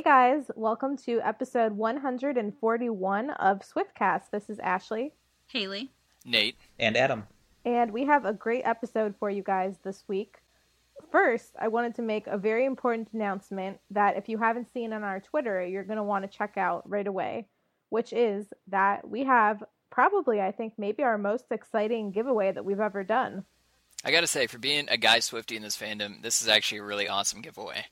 Hey guys, welcome to episode 141 of Swiftcast. This is Ashley. Haley. Nate. And Adam. And we have a great episode for you guys this week. First, I wanted to make a very important announcement that if you haven't seen on our Twitter, you're going to want to check out right away, which is that we have probably, I think, maybe our most exciting giveaway that we've ever done. I gotta say, for being a guy Swifty in this fandom, this is actually a really awesome giveaway.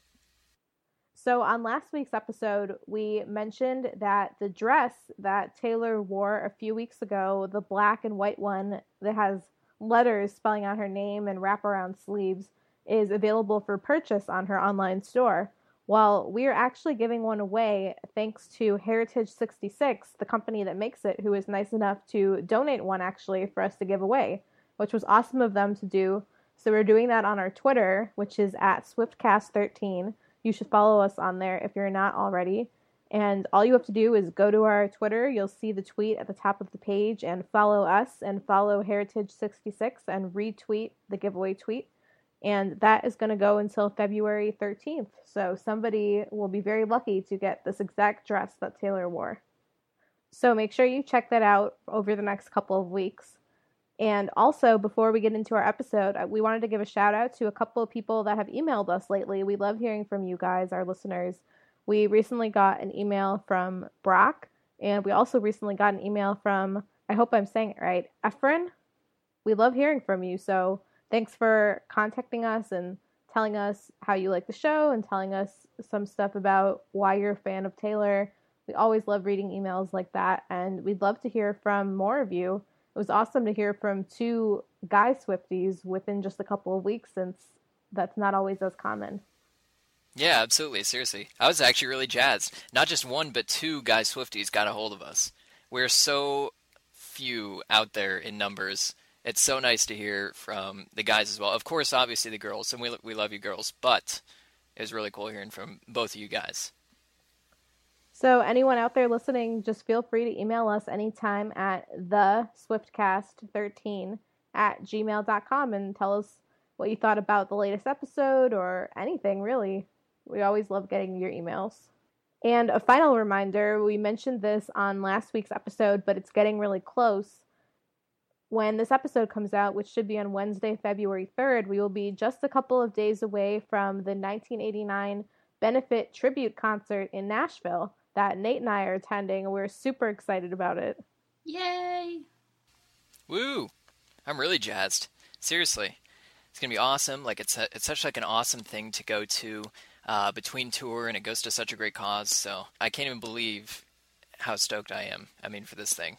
So, on last week's episode, we mentioned that the dress that Taylor wore a few weeks ago, the black and white one that has letters spelling out her name and wraparound sleeves, is available for purchase on her online store. Well, we are actually giving one away thanks to Heritage 66, the company that makes it, who is nice enough to donate one actually for us to give away, which was awesome of them to do. So we're doing that on our Twitter, which is at SwiftCast13. You should follow us on there if you're not already. And all you have to do is go to our Twitter. You'll see the tweet at the top of the page and follow us and follow Heritage66 and retweet the giveaway tweet and that is going to go until February 13th. So somebody will be very lucky to get this exact dress that Taylor wore. So make sure you check that out over the next couple of weeks. And also, before we get into our episode, uh, we wanted to give a shout out to a couple of people that have emailed us lately. We love hearing from you guys, our listeners. We recently got an email from Brock, and we also recently got an email from, I hope I'm saying it right, Efren. We love hearing from you. So thanks for contacting us and telling us how you like the show and telling us some stuff about why you're a fan of Taylor. We always love reading emails like that, and we'd love to hear from more of you. It was awesome to hear from two guy Swifties within just a couple of weeks, since that's not always as common. Yeah, absolutely. Seriously. I was actually really jazzed. Not just one, but two guy Swifties got a hold of us. We're so few out there in numbers it's so nice to hear from the guys as well. Of course, obviously the girls, and we we love you girls, but it was really cool hearing from both of you guys. So anyone out there listening, just feel free to email us anytime at the swiftcast13 at gmail.com and tell us what you thought about the latest episode or anything really. We always love getting your emails. And a final reminder, we mentioned this on last week's episode, but it's getting really close when this episode comes out, which should be on Wednesday, February 3rd, we will be just a couple of days away from the 1989 benefit tribute concert in Nashville that Nate and I are attending, and we're super excited about it. Yay! Woo! I'm really jazzed. Seriously, it's gonna be awesome. Like it's a, it's such like an awesome thing to go to uh, between tour, and it goes to such a great cause. So I can't even believe how stoked I am. I mean, for this thing.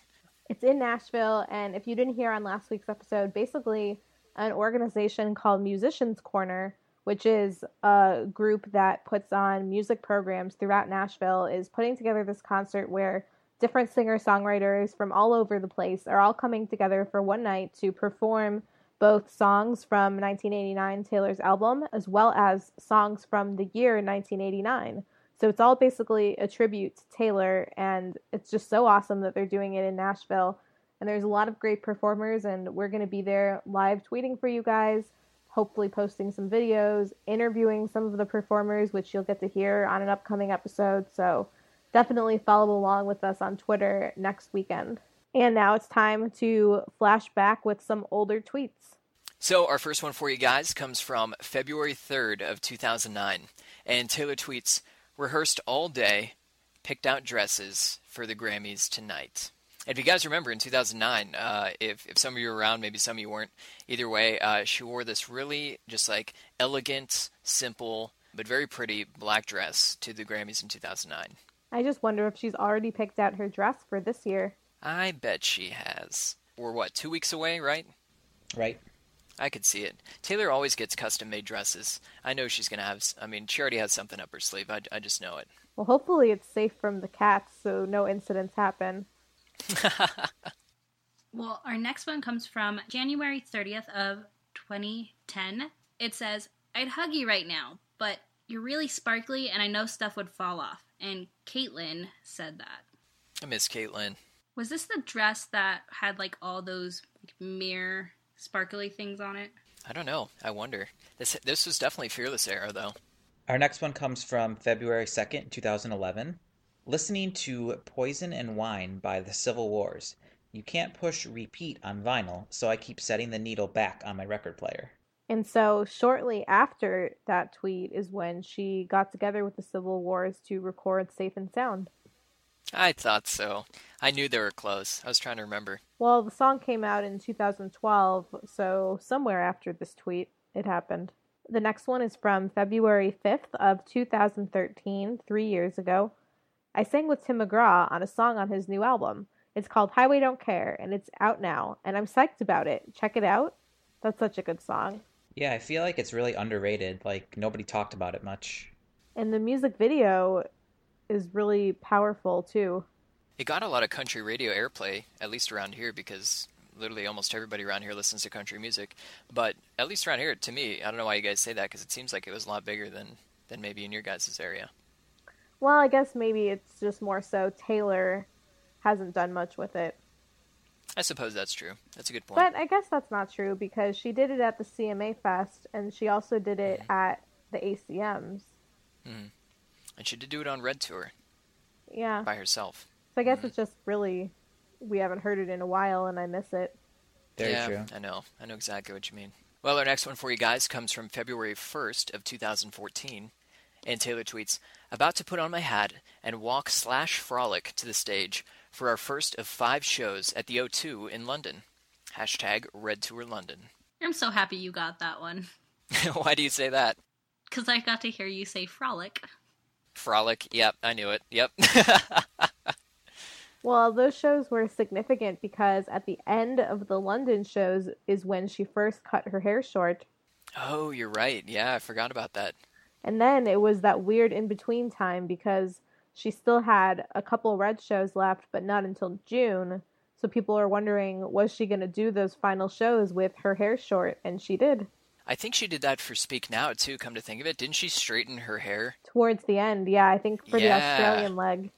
It's in Nashville, and if you didn't hear on last week's episode, basically an organization called Musicians Corner, which is a group that puts on music programs throughout Nashville, is putting together this concert where different singer songwriters from all over the place are all coming together for one night to perform both songs from 1989 Taylor's album as well as songs from the year 1989. So it's all basically a tribute to Taylor, and it's just so awesome that they're doing it in Nashville. And there's a lot of great performers, and we're going to be there live tweeting for you guys, hopefully posting some videos, interviewing some of the performers, which you'll get to hear on an upcoming episode. So definitely follow along with us on Twitter next weekend. And now it's time to flash back with some older tweets. So our first one for you guys comes from February 3rd of 2009, and Taylor tweets, rehearsed all day, picked out dresses for the Grammys tonight. And if you guys remember in 2009, uh, if, if some of you were around, maybe some of you weren't, either way, uh, she wore this really just like elegant, simple, but very pretty black dress to the Grammys in 2009. I just wonder if she's already picked out her dress for this year. I bet she has. We're what, two weeks away, right? Right. I could see it. Taylor always gets custom made dresses. I know she's going to have, I mean, she already has something up her sleeve. I, I just know it. Well, hopefully it's safe from the cats so no incidents happen. well, our next one comes from January 30th of 2010. It says, I'd hug you right now, but you're really sparkly and I know stuff would fall off. And Caitlin said that. I miss Caitlin. Was this the dress that had like all those like, mirror sparkly things on it? I don't know. I wonder. This this was definitely Fearless era though. Our next one comes from February 2nd, 2011. Listening to Poison and Wine by the Civil Wars. You can't push repeat on vinyl, so I keep setting the needle back on my record player. And so, shortly after that tweet is when she got together with the Civil Wars to record Safe and Sound. I thought so. I knew they were close. I was trying to remember. Well, the song came out in 2012, so somewhere after this tweet, it happened. The next one is from February 5th of 2013, three years ago. I sang with Tim McGraw on a song on his new album. It's called Highway Don't Care, and it's out now, and I'm psyched about it. Check it out. That's such a good song. Yeah, I feel like it's really underrated. Like, nobody talked about it much. And the music video is really powerful, too. It got a lot of country radio airplay, at least around here, because literally almost everybody around here listens to country music. But at least around here, to me, I don't know why you guys say that because it seems like it was a lot bigger than than maybe in your guys' area. Well, I guess maybe it's just more so Taylor hasn't done much with it. I suppose that's true. That's a good point. But I guess that's not true because she did it at the CMA Fest and she also did it mm-hmm. at the ACMs. Mm-hmm. And she did do it on Red Tour. Yeah. By herself. So I guess mm-hmm. it's just really we haven't heard it in a while and I miss it. Very yeah, true. I know. I know exactly what you mean. Well, our next one for you guys comes from February 1st of 2014. And Taylor tweets, about to put on my hat and walk slash frolic to the stage for our first of five shows at the O2 in London. Hashtag Red Tour London. I'm so happy you got that one. Why do you say that? Because I got to hear you say frolic. Frolic, yep, I knew it. Yep. well, those shows were significant because at the end of the London shows is when she first cut her hair short. Oh, you're right. Yeah, I forgot about that. And then it was that weird in between time because she still had a couple red shows left, but not until June. So people are wondering, was she going to do those final shows with her hair short? And she did. I think she did that for Speak Now too. Come to think of it, didn't she straighten her hair towards the end? Yeah, I think for yeah. the Australian leg.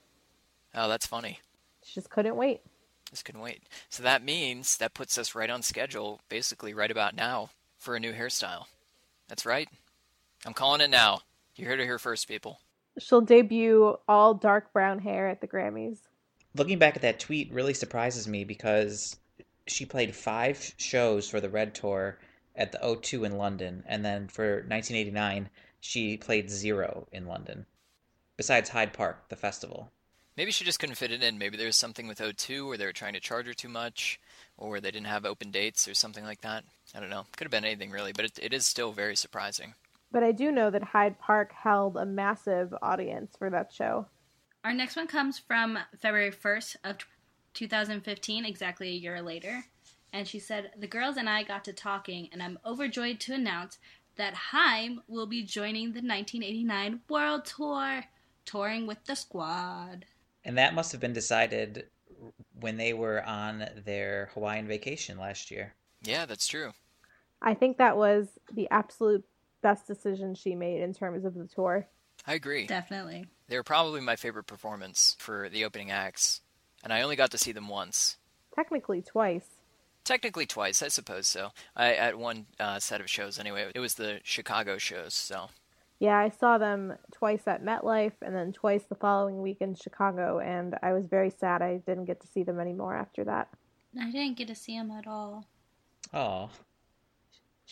Oh, that's funny. She just couldn't wait. Just couldn't wait. So that means that puts us right on schedule, basically right about now, for a new hairstyle. That's right. I'm calling it now. You heard it here first, people. She'll debut all dark brown hair at the Grammys. Looking back at that tweet really surprises me because she played five shows for the Red Tour at the O2 in London, and then for 1989, she played zero in London, besides Hyde Park, the festival. Maybe she just couldn't fit it in. Maybe there was something with O2 where they were trying to charge her too much, or they didn't have open dates or something like that. I don't know. Could have been anything really, but it, it is still very surprising. But I do know that Hyde Park held a massive audience for that show. Our next one comes from February 1st of 2015, exactly a year later. And she said, The girls and I got to talking, and I'm overjoyed to announce that Haim will be joining the 1989 World Tour, touring with the squad. And that must have been decided when they were on their Hawaiian vacation last year. Yeah, that's true. I think that was the absolute best decision she made in terms of the tour. I agree. Definitely. They were probably my favorite performance for the opening acts, and I only got to see them once. Technically, twice. Technically, twice, I suppose so. I at one uh, set of shows anyway. It was the Chicago shows, so. Yeah, I saw them twice at MetLife and then twice the following week in Chicago, and I was very sad I didn't get to see them anymore after that. I didn't get to see them at all. Oh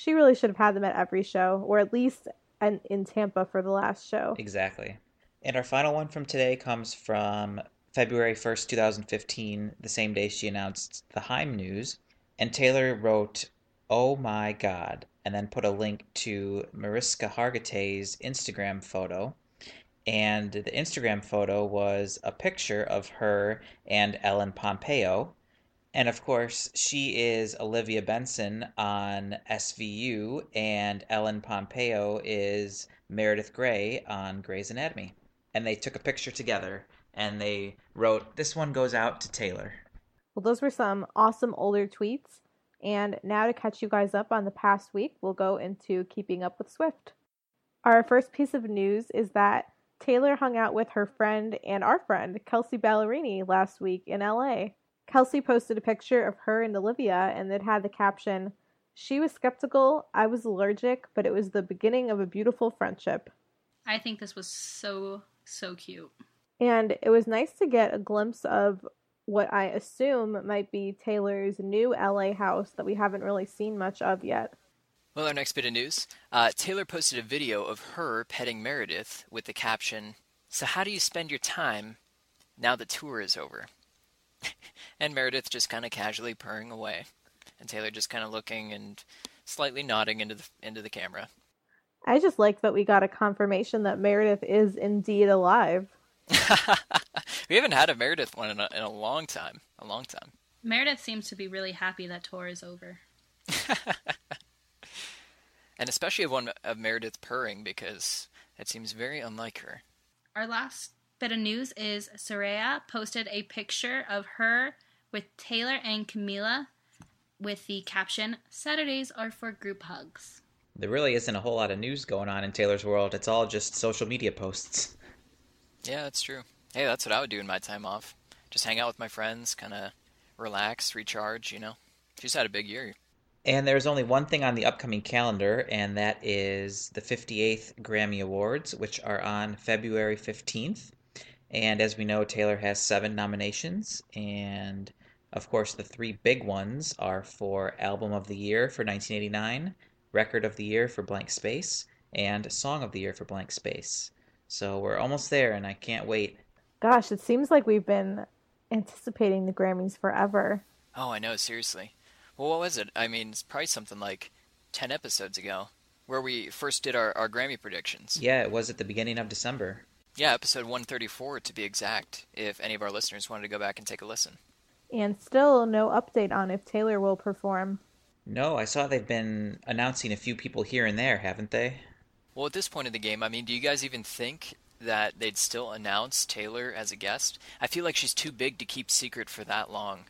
she really should have had them at every show, or at least in, in Tampa for the last show. Exactly. And our final one from today comes from February 1st, 2015, the same day she announced the Haim news. And Taylor wrote, Oh my God, and then put a link to Mariska Hargitay's Instagram photo. And the Instagram photo was a picture of her and Ellen Pompeo and of course, she is Olivia Benson on SVU, and Ellen Pompeo is Meredith Grey on Grey's Anatomy. And they took a picture together and they wrote, This one goes out to Taylor. Well, those were some awesome older tweets. And now to catch you guys up on the past week, we'll go into keeping up with Swift. Our first piece of news is that Taylor hung out with her friend and our friend, Kelsea Ballerini, last week in LA. Kelsea posted a picture of her and Olivia, and it had the caption, She was skeptical, I was allergic, but it was the beginning of a beautiful friendship. I think this was so, so cute. And it was nice to get a glimpse of what I assume might be Taylor's new LA house that we haven't really seen much of yet. Well, our next bit of news uh, Taylor posted a video of her petting Meredith with the caption So, how do you spend your time now the tour is over? And Meredith just kind of casually purring away, and Taylor just kind of looking and slightly nodding into the, into the camera. I just like that we got a confirmation that Meredith is indeed alive. we haven't had a Meredith one in a, in a long time. A long time. Meredith seems to be really happy that tour is over. and especially of one of Meredith purring because it seems very unlike her. Our last bit of news is Soraya posted a picture of her with Taylor and Camila with the caption Saturdays are for group hugs. There really isn't a whole lot of news going on in Taylor's world. It's all just social media posts. Yeah, that's true. Hey, that's what I would do in my time off. Just hang out with my friends, kind of relax, recharge, you know. She's had a big year. And there's only one thing on the upcoming calendar, and that is the 58th Grammy Awards, which are on February 15th. And as we know, Taylor has seven nominations. And of course, the three big ones are for Album of the Year for 1989, Record of the Year for Blank Space, and Song of the Year for Blank Space. So we're almost there, and I can't wait. Gosh, it seems like we've been anticipating the Grammys forever. Oh, I know, seriously. Well, what was it? I mean, it's probably something like 10 episodes ago where we first did our, our Grammy predictions. Yeah, it was at the beginning of December. Yeah, episode 134 to be exact, if any of our listeners wanted to go back and take a listen. And still no update on if Taylor will perform. No, I saw they've been announcing a few people here and there, haven't they? Well, at this point in the game, I mean, do you guys even think that they'd still announce Taylor as a guest? I feel like she's too big to keep secret for that long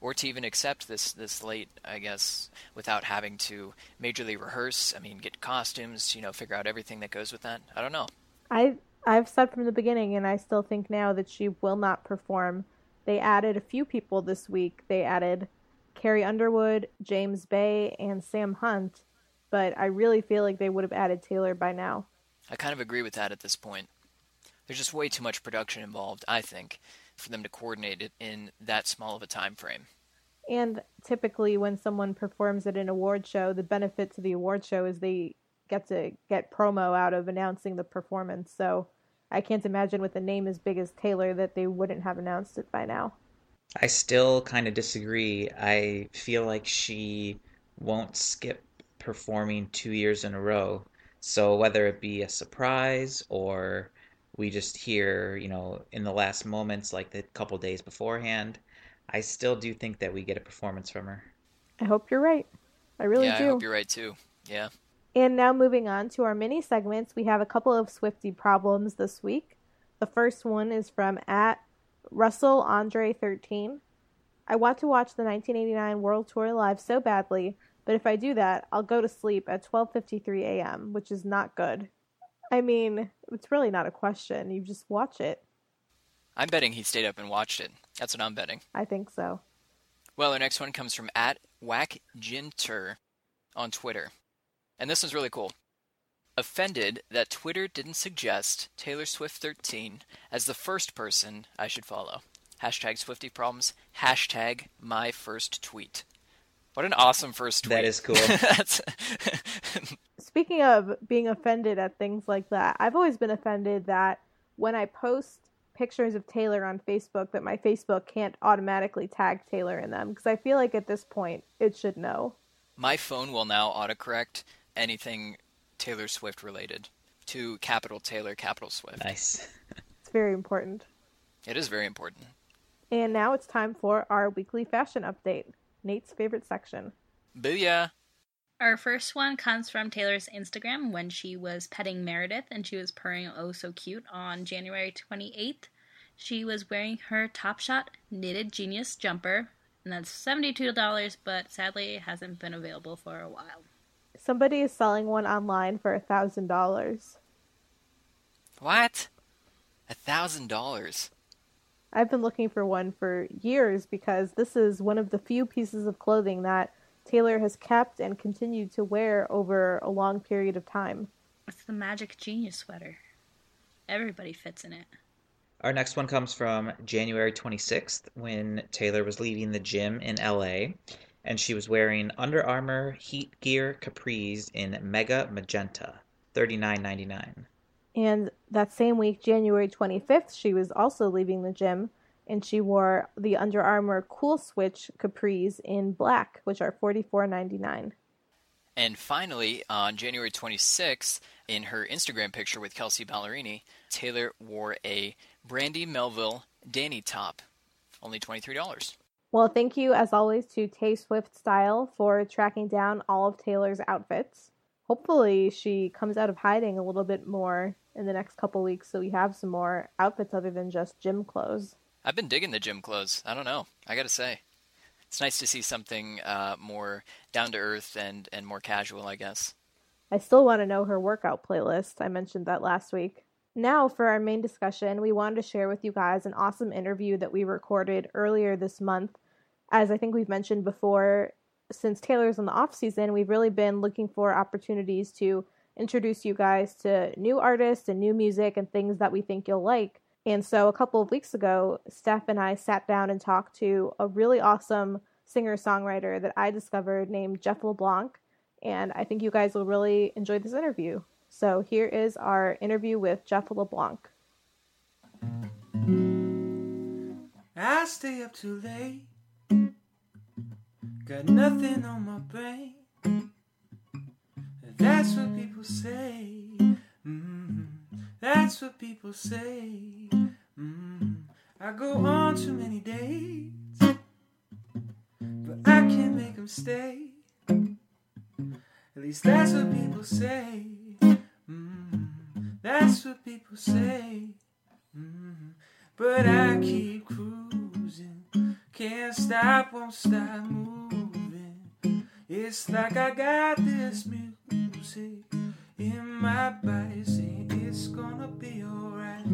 or to even accept this this late, I guess, without having to majorly rehearse. I mean, get costumes, you know, figure out everything that goes with that. I don't know. I I've said from the beginning, and I still think now that she will not perform. They added a few people this week. They added Carrie Underwood, James Bay, and Sam Hunt, but I really feel like they would have added Taylor by now. I kind of agree with that at this point. There's just way too much production involved, I think, for them to coordinate it in that small of a time frame. And typically, when someone performs at an award show, the benefit to the award show is they get to get promo out of announcing the performance. So I can't imagine with a name as big as Taylor that they wouldn't have announced it by now. I still kind of disagree. I feel like she won't skip performing two years in a row. So whether it be a surprise or we just hear, you know, in the last moments, like the couple days beforehand, I still do think that we get a performance from her. I hope you're right. I really yeah, do. I hope you're right too. Yeah. And now moving on to our mini segments, we have a couple of Swifty problems this week. The first one is from at Russell Andre 13. I want to watch the 1989 World Tour live so badly, but if I do that, I'll go to sleep at 12:53 a.m., which is not good. I mean, it's really not a question. You just watch it. I'm betting he stayed up and watched it. That's what I'm betting. I think so. Well, our next one comes from at Whackginter on Twitter. And this one's really cool. Offended that Twitter didn't suggest Taylor Swift 13 as the first person I should follow. Hashtag Swifty Problems. Hashtag my first tweet. What an awesome first tweet. That is cool. Speaking of being offended at things like that, I've always been offended that when I post pictures of Taylor on Facebook that my Facebook can't automatically tag Taylor in them because I feel like at this point it should know. My phone will now autocorrect anything Taylor Swift related to capital Taylor, capital Swift. Nice. it's very important. It is very important. And now it's time for our weekly fashion update. Nate's favorite section. Booyah! Our first one comes from Taylor's Instagram when she was petting Meredith and she was purring oh so cute on January 28th. She was wearing her Topshop knitted genius jumper, and that's $72, but sadly it hasn't been available for a while. Somebody is selling one online for a thousand dollars. What? A thousand dollars? I've been looking for one for years because this is one of the few pieces of clothing that Taylor has kept and continued to wear over a long period of time. It's the Magic Genius sweater. Everybody fits in it. Our next one comes from January 26th when Taylor was leaving the gym in LA and she was wearing Under Armour Heat Gear capris in Mega Magenta, $39.99. And that same week, January 25th, she was also leaving the gym and she wore the Under Armour Cool Switch capris in black, which are $44.99. And finally, on January 26th, in her Instagram picture with Kelsea Ballerini, Taylor wore a Brandy Melville Danny top, only $23. Well, thank you as always to Tay Swift Style for tracking down all of Taylor's outfits. Hopefully, she comes out of hiding a little bit more in the next couple weeks so we have some more outfits other than just gym clothes. I've been digging the gym clothes. I don't know. I got to say. It's nice to see something uh, more down to earth and, and more casual, I guess. I still want to know her workout playlist. I mentioned that last week. Now, for our main discussion, we wanted to share with you guys an awesome interview that we recorded earlier this month. As I think we've mentioned before, since Taylor's in the off season, we've really been looking for opportunities to introduce you guys to new artists and new music and things that we think you'll like. And so a couple of weeks ago, Steph and I sat down and talked to a really awesome singer songwriter that I discovered named Jeff LeBlanc. And I think you guys will really enjoy this interview. So here is our interview with Jeff LeBlanc. I stay up too late. Got nothing on my brain. That's what people say. Mm-hmm. That's what people say. Mm-hmm. I go on too many dates, but I can't make them stay. At least that's what people say. Mm-hmm. That's what people say. Mm-hmm. But I keep. Can't won't stop moving. It's like I got this music in my body saying it's gonna be alright.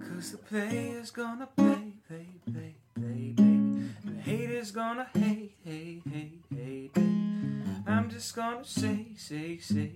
Cause the player's gonna play, play, play, play, baby. The haters gonna hate, hate, hate, hate, baby. I'm just gonna say, say, say,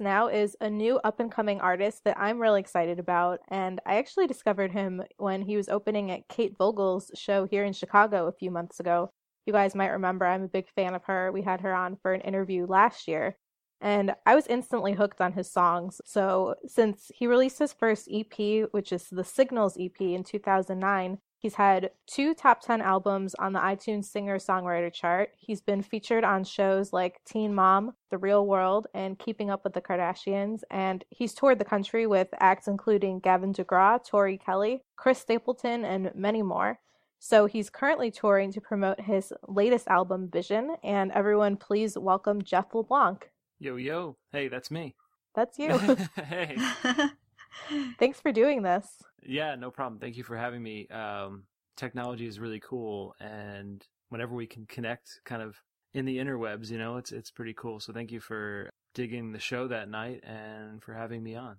now is a new up and coming artist that I'm really excited about. And I actually discovered him when he was opening at Kate Voegele's show here in Chicago a few months ago. You guys might remember I'm a big fan of her. We had her on for an interview last year. And I was instantly hooked on his songs. So, since he released his first EP, which is the Signals EP in 2009, he's had two top 10 albums on the iTunes singer songwriter chart. He's been featured on shows like Teen Mom, The Real World, and Keeping Up with the Kardashians. And he's toured the country with acts including Gavin DeGraw, Tori Kelly, Chris Stapleton, and many more. So he's currently touring to promote his latest album, Vision. And everyone, please welcome Jeff LeBlanc. Yo, yo. Hey, that's me. That's you. hey. Thanks for doing this. Yeah, no problem. Thank you for having me. Um, technology is really cool, and whenever we can connect, kind of in the interwebs, you know, it's it's pretty cool. So thank you for digging the show that night and for having me on.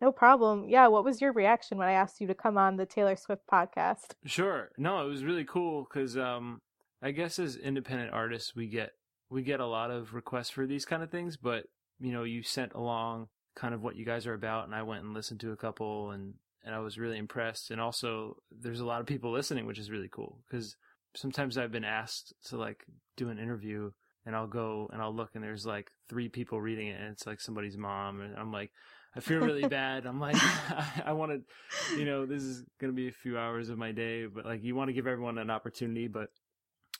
No problem. Yeah, what was your reaction when I asked you to come on the Taylor Swift podcast? Sure. No, it was really cool because um, I guess as independent artists, we get we get a lot of requests for these kind of things, but you know, you sent along kind of what you guys are about, and I went and listened to a couple, and and I was really impressed. And also, there's a lot of people listening, which is really cool because sometimes I've been asked to like do an interview, and I'll go and I'll look, and there's like three people reading it, and it's like somebody's mom, and I'm like. I feel really bad. I'm like, I want to, you know, this is going to be a few hours of my day, but like, you want to give everyone an opportunity. But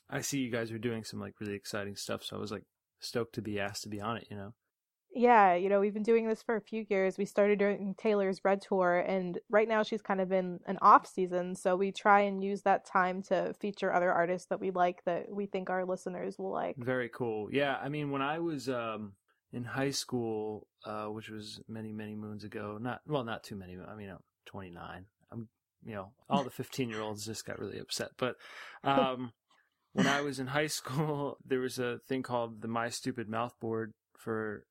I see you guys are doing some like really exciting stuff. So I was like stoked to be asked to be on it, you know? Yeah, you know, we've been doing this for a few years. We started during Taylor's Red Tour, and right now she's kind of in an off season. So we try and use that time to feature other artists that we like that we think our listeners will like. Very cool. Yeah. I mean, when I was, um, in high school, uh, which was many, many moons ago. Not well, not too many. I mean, I'm 29. I'm, you know, all the 15 year olds just got really upset. But um, when I was in high school, there was a thing called the My Stupid Mouth Board for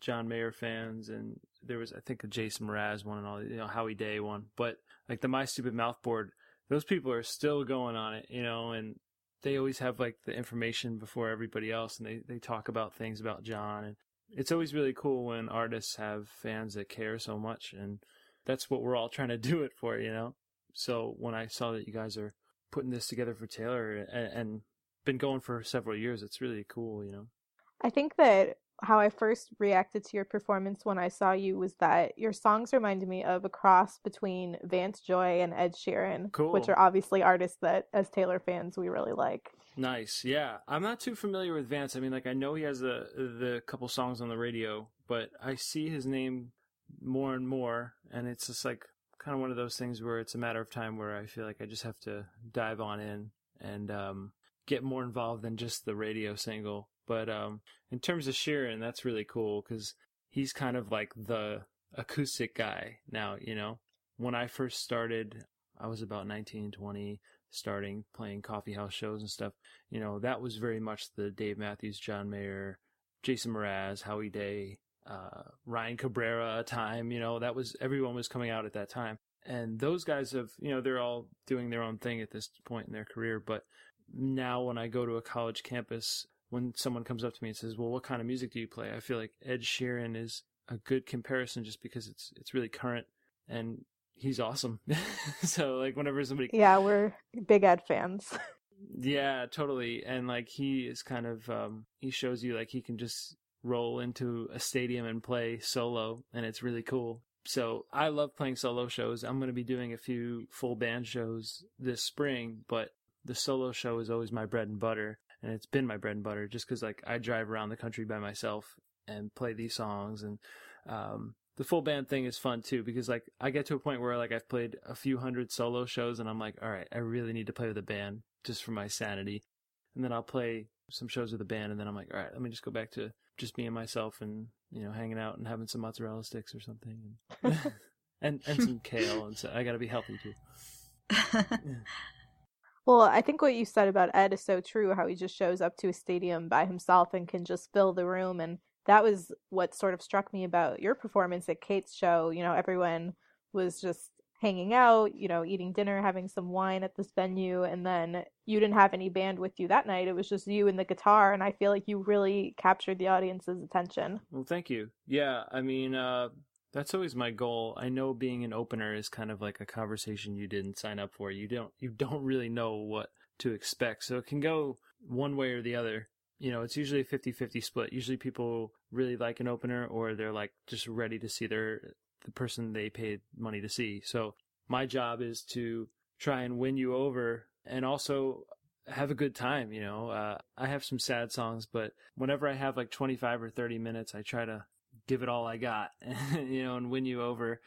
John Mayer fans, and there was I think a Jason Mraz one and all you know Howie Day one, but like the My Stupid Mouth board, those people are still going on it, you know, and they always have like the information before everybody else, and they they talk about things about John, and it's always really cool when artists have fans that care so much, and that's what we're all trying to do it for, you know. So when I saw that you guys are putting this together for Taylor and, and been going for several years, it's really cool, you know. I think that how I first reacted to your performance when I saw you was that your songs reminded me of a cross between Vance Joy and Ed Sheeran, Cool. which are obviously artists that, as Taylor fans, we really like. Nice. Yeah. I'm not too familiar with Vance. I mean, like, I know he has the, the couple songs on the radio, but I see his name more and more. And it's just like kind of one of those things where it's a matter of time where I feel like I just have to dive on in and, um, get more involved than just the radio single. But, um, in terms of Sheeran, that's really cool because he's kind of like the acoustic guy now, you know? When I first started, I was about 19, 20, starting playing coffee house shows and stuff. You know, that was very much the Dave Matthews, John Mayer, Jason Mraz, Howie Day, uh, Ryan Cabrera time, you know, that was, everyone was coming out at that time. And those guys have, you know, they're all doing their own thing at this point in their career. But now when I go to a college campus, when someone comes up to me and says, well, what kind of music do you play? I feel like Ed Sheeran is a good comparison just because it's, it's really current and he's awesome. so like whenever somebody Yeah, we're big Ed fans. yeah, totally. And like he is kind of um he shows you like he can just roll into a stadium and play solo and it's really cool. So I love playing solo shows. I'm going to be doing a few full band shows this spring, but the solo show is always my bread and butter and it's been my bread and butter just cuz like I drive around the country by myself and play these songs and um the full band thing is fun too because like I get to a point where like I've played a few hundred solo shows and I'm like, all right, I really need to play with a band just for my sanity. And then I'll play some shows with a band and then I'm like, all right, let me just go back to just being myself and, you know, hanging out and having some mozzarella sticks or something and and, and some kale and so I got to be healthy too. Well, I think what you said about Ed is so true, how he just shows up to a stadium by himself and can just fill the room. And that was what sort of struck me about your performance at Kate's show. You know, everyone was just hanging out, you know, eating dinner, having some wine at this venue, and then you didn't have any band with you that night. It was just you and the guitar, and I feel like you really captured the audience's attention. Well, thank you. Yeah, I mean, uh, that's always my goal. I know being an opener is kind of like a conversation you didn't sign up for. You don't you don't really know what to expect. So it can go one way or the other. You know, it's usually a 50-50 split. Usually people really like an opener or they're like just ready to see their the person they paid money to see. So my job is to try and win you over and also have a good time, you know. Uh, I have some sad songs, but whenever I have like 25 or 30 minutes, I try to give it all I got, you know, and win you over.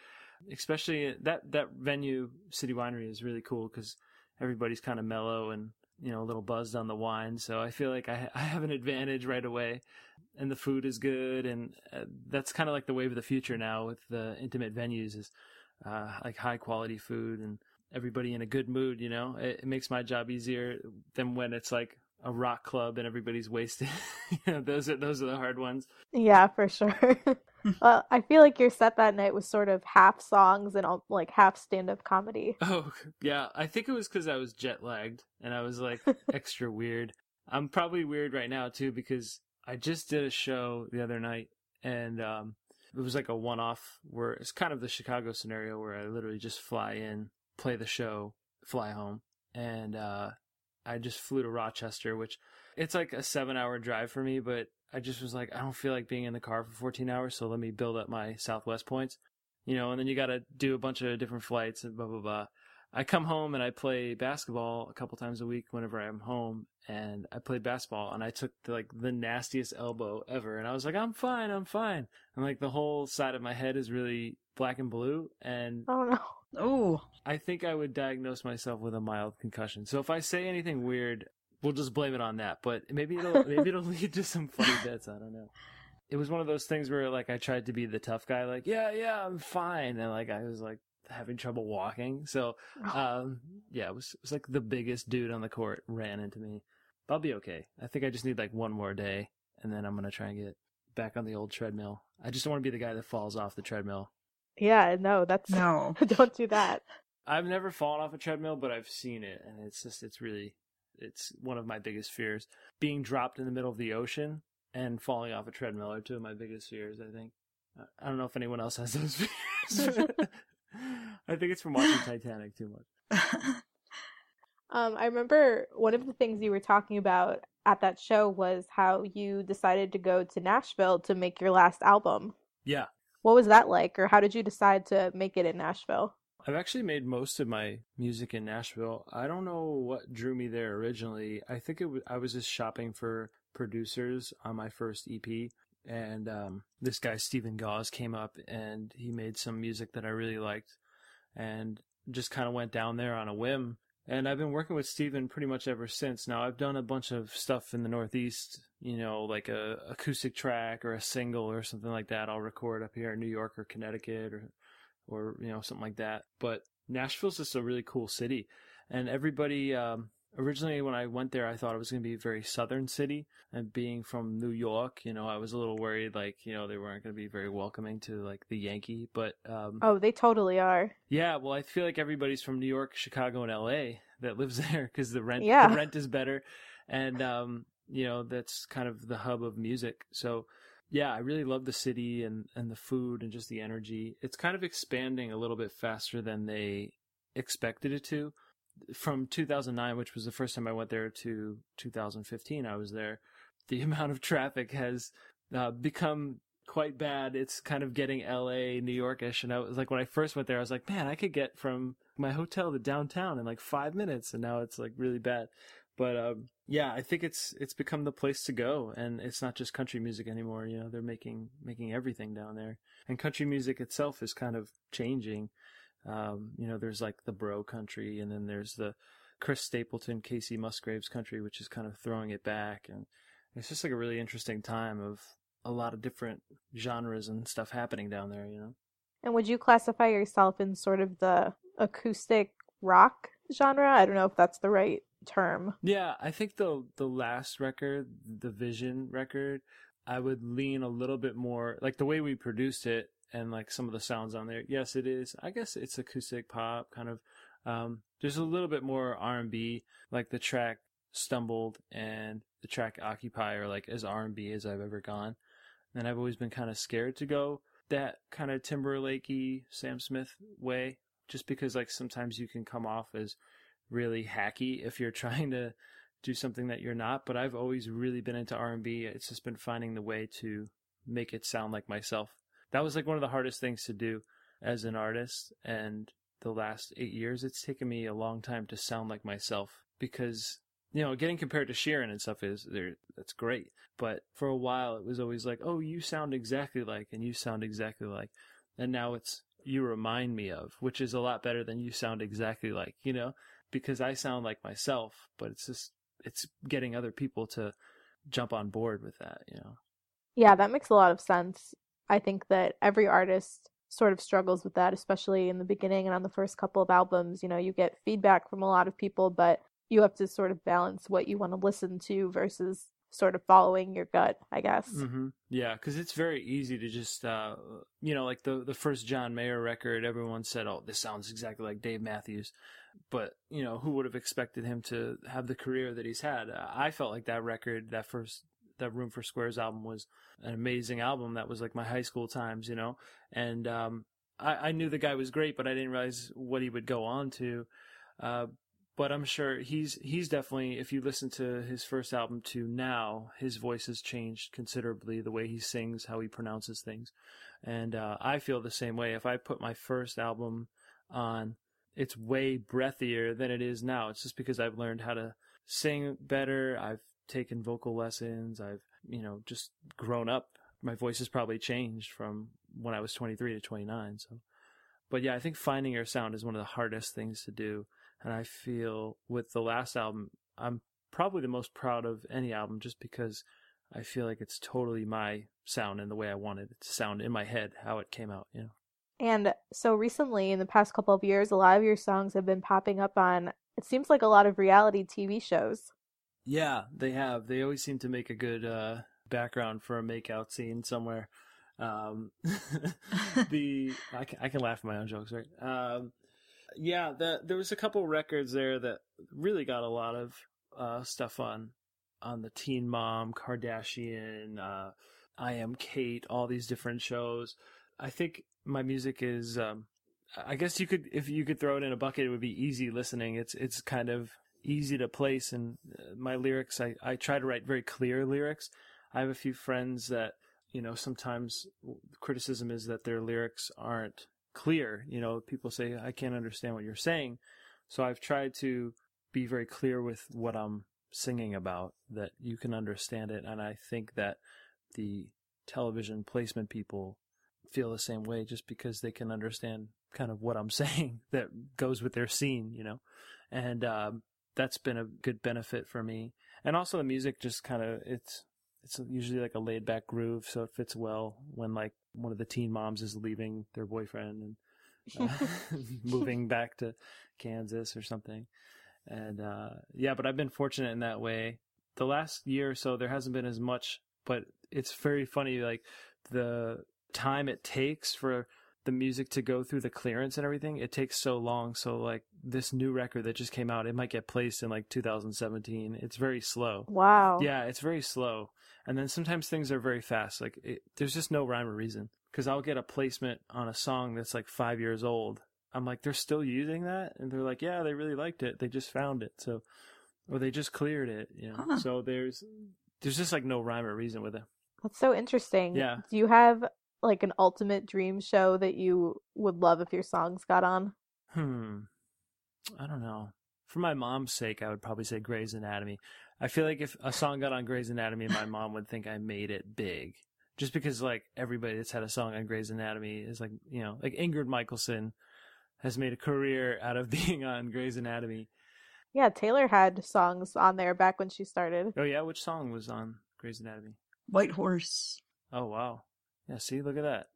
Especially that that venue, City Winery, is really cool because everybody's kind of mellow and you know a little buzzed on the wine. So I feel like I I have an advantage right away, and the food is good, and uh, that's kind of like the wave of the future now with the intimate venues is uh, like high quality food and everybody in a good mood. You know, it, it makes my job easier than when it's like a rock club and everybody's wasted. you know, those are those are the hard ones. Yeah, for sure. well, I feel like your set that night was sort of half songs and all, like half stand-up comedy. Oh yeah, I think it was because I was jet lagged and I was like extra weird. I'm probably weird right now too because I just did a show the other night and um, it was like a one-off where it's kind of the Chicago scenario where I literally just fly in, play the show, fly home, and uh, I just flew to Rochester, which it's like a seven-hour drive for me, but I just was like, I don't feel like being in the car for 14 hours, so let me build up my Southwest points, you know, and then you got to do a bunch of different flights and blah blah blah. I come home and I play basketball a couple times a week whenever I'm home, and I played basketball and I took like the nastiest elbow ever, and I was like, I'm fine, I'm fine, and like the whole side of my head is really black and blue, and Oh no. Oh, I think I would diagnose myself with a mild concussion. So if I say anything weird, we'll just blame it on that. But maybe it'll maybe it'll lead to some funny bits. I don't know. It was one of those things where like I tried to be the tough guy, like yeah, yeah, I'm fine, and like I was like having trouble walking. So um, yeah, it was it was like the biggest dude on the court ran into me. But I'll be okay. I think I just need like one more day, and then I'm gonna try and get back on the old treadmill. I just don't want to be the guy that falls off the treadmill. Yeah, no, that's No. don't do that. I've never fallen off a treadmill, but I've seen it, and it's just it's really it's one of my biggest fears. Being dropped in the middle of the ocean and falling off a treadmill are two of my biggest fears. I think. I don't know if anyone else has those fears. I think it's from watching Titanic too much. Um, I remember one of the things you were talking about at that show was how you decided to go to Nashville to make your last album. Yeah, What was that like, or how did you decide to make it in Nashville? I've actually made most of my music in Nashville. I don't know what drew me there originally. I think it was, I was just shopping for producers on my first EP, and um, this guy Stephen Gauze came up and he made some music that I really liked, and just kind of went down there on a whim. And I've been working with Stephen pretty much ever since. Now I've done a bunch of stuff in the Northeast, you know, like a acoustic track or a single or something like that. I'll record up here in New York or Connecticut or or you know something like that. But Nashville's just a really cool city, and everybody. Um, originally, when I went there, I thought it was going to be a very southern city, and being from New York, you know, I was a little worried, like you know, they weren't going to be very welcoming to like the Yankee. But um, Oh, they totally are. yeah, well, I feel like everybody's from New York, Chicago, and L.A. that lives there because the rent Yeah. the rent is better, and um, you know that's kind of the hub of music. So yeah, I really love the city and and the food and just the energy. It's kind of expanding a little bit faster than they expected it to. From 2009, which was the first time I went there, to 2015, I was there. The amount of traffic has uh, become quite bad. It's kind of getting LA, New Yorkish. And I was like, when I first went there, I was like, man, I could get from my hotel to downtown in like five minutes. And now it's like really bad. But um, yeah, I think it's it's become the place to go, and it's not just country music anymore. You know, they're making making everything down there, and country music itself is kind of changing. Um, you know, there's like the bro country, and then there's the Chris Stapleton, Kacey Musgraves country, which is kind of throwing it back, and it's just like a really interesting time of a lot of different genres and stuff happening down there. You know. And would you classify yourself in sort of the acoustic rock genre? I don't know if that's the right term. Yeah, I think the the last record, the Vision record, I would lean a little bit more like the way we produced it and like some of the sounds on there. Yes, it is. I guess it's acoustic pop kind of. Um, there's a little bit more R and B, like the track "Stumbled" and the track "Occupy" are like as R and B as I've ever gone. And I've always been kind of scared to go that kind of Timberlakey, Sam Smith way, just because like sometimes you can come off as really hacky if you're trying to do something that you're not but i've always really been into r&b it's just been finding the way to make it sound like myself that was like one of the hardest things to do as an artist and the last eight years it's taken me a long time to sound like myself because you know getting compared to Sheeran and stuff is there that's great but for a while it was always like oh you sound exactly like and you sound exactly like and now it's you remind me of which is a lot better than you sound exactly like you know because I sound like myself, but it's just it's getting other people to jump on board with that, you know. Yeah, that makes a lot of sense. I think that every artist sort of struggles with that, especially in the beginning and on the first couple of albums. You know, you get feedback from a lot of people, but you have to sort of balance what you want to listen to versus sort of following your gut, I guess. Mm-hmm. Yeah, because it's very easy to just, uh, you know, like the the first John Mayer record, everyone said, "Oh, this sounds exactly like Dave Matthews," but you know, who would have expected him to have the career that he's had? Uh, I felt like that record, that first that Room for Squares album was an amazing album. That was like my high school times, you know, and um, I, I knew the guy was great, but I didn't realize what he would go on to. Uh, but I'm sure he's he's definitely if you listen to his first album to now, his voice has changed considerably. The way he sings, how he pronounces things, and uh, I feel the same way. If I put my first album on, it's way breathier than it is now. It's just because I've learned how to sing better. I've taken vocal lessons. I've you know just grown up. My voice has probably changed from when I was 23 to 29. So, but yeah, I think finding your sound is one of the hardest things to do. And I feel with the last album, I'm probably the most proud of any album just because I feel like it's totally my sound and the way I wanted it to sound in my head, how it came out, you know. And so recently, in the past couple of years, a lot of your songs have been popping up on, it seems like a lot of reality TV shows. Yeah, they have. They always seem to make a good uh background for a makeout scene somewhere. Um, the I can, I can laugh at my own jokes, right? Um, yeah, the, there was a couple records there that really got a lot of uh, stuff on on the Teen Mom, Kardashian, uh, I Am Cait, all these different shows. I think my music is. Um, I guess you could, if you could throw it in a bucket, it would be easy listening. It's it's kind of easy to place, and uh, my lyrics, I I try to write very clear lyrics. I have a few friends that you know sometimes criticism is that their lyrics aren't clear. You know, people say I can't understand what you're saying, so I've tried to be very clear with what I'm singing about that you can understand it, and I think that the television placement people feel the same way just because they can understand kind of what I'm saying that goes with their scene, you know, and um, that's been a good benefit for me. And also the music just kind of it's it's usually like a laid back groove, so it fits well when like one of the teen moms is leaving their boyfriend and uh, moving back to Kansas or something. And uh, yeah, but I've been fortunate in that way. The last year or so, there hasn't been as much, but it's very funny. Like the time it takes for the music to go through the clearance and everything, it takes so long. So like this new record that just came out, it might get placed in like 2017. It's very slow. Wow. Yeah, it's very slow. And then sometimes things are very fast. Like it, there's just no rhyme or reason. Because I'll get a placement on a song that's like five years old. I'm like, they're still using that, and they're like, yeah, they really liked it. They just found it, so or they just cleared it. You know, Huh. so there's there's just like no rhyme or reason with it. That's so interesting. Yeah. Do you have like an ultimate dream show that you would love if your songs got on? Hmm. I don't know. For my mom's sake, I would probably say Grey's Anatomy. I feel like if a song got on Grey's Anatomy, my mom would think I made it big. Just because like everybody that's had a song on Grey's Anatomy is like, you know, like Ingrid Michaelson has made a career out of being on Grey's Anatomy. Yeah, Taylor had songs on there back when she started. Oh yeah, which song was on Grey's Anatomy? White Horse. Oh wow. Yeah, see, look at that.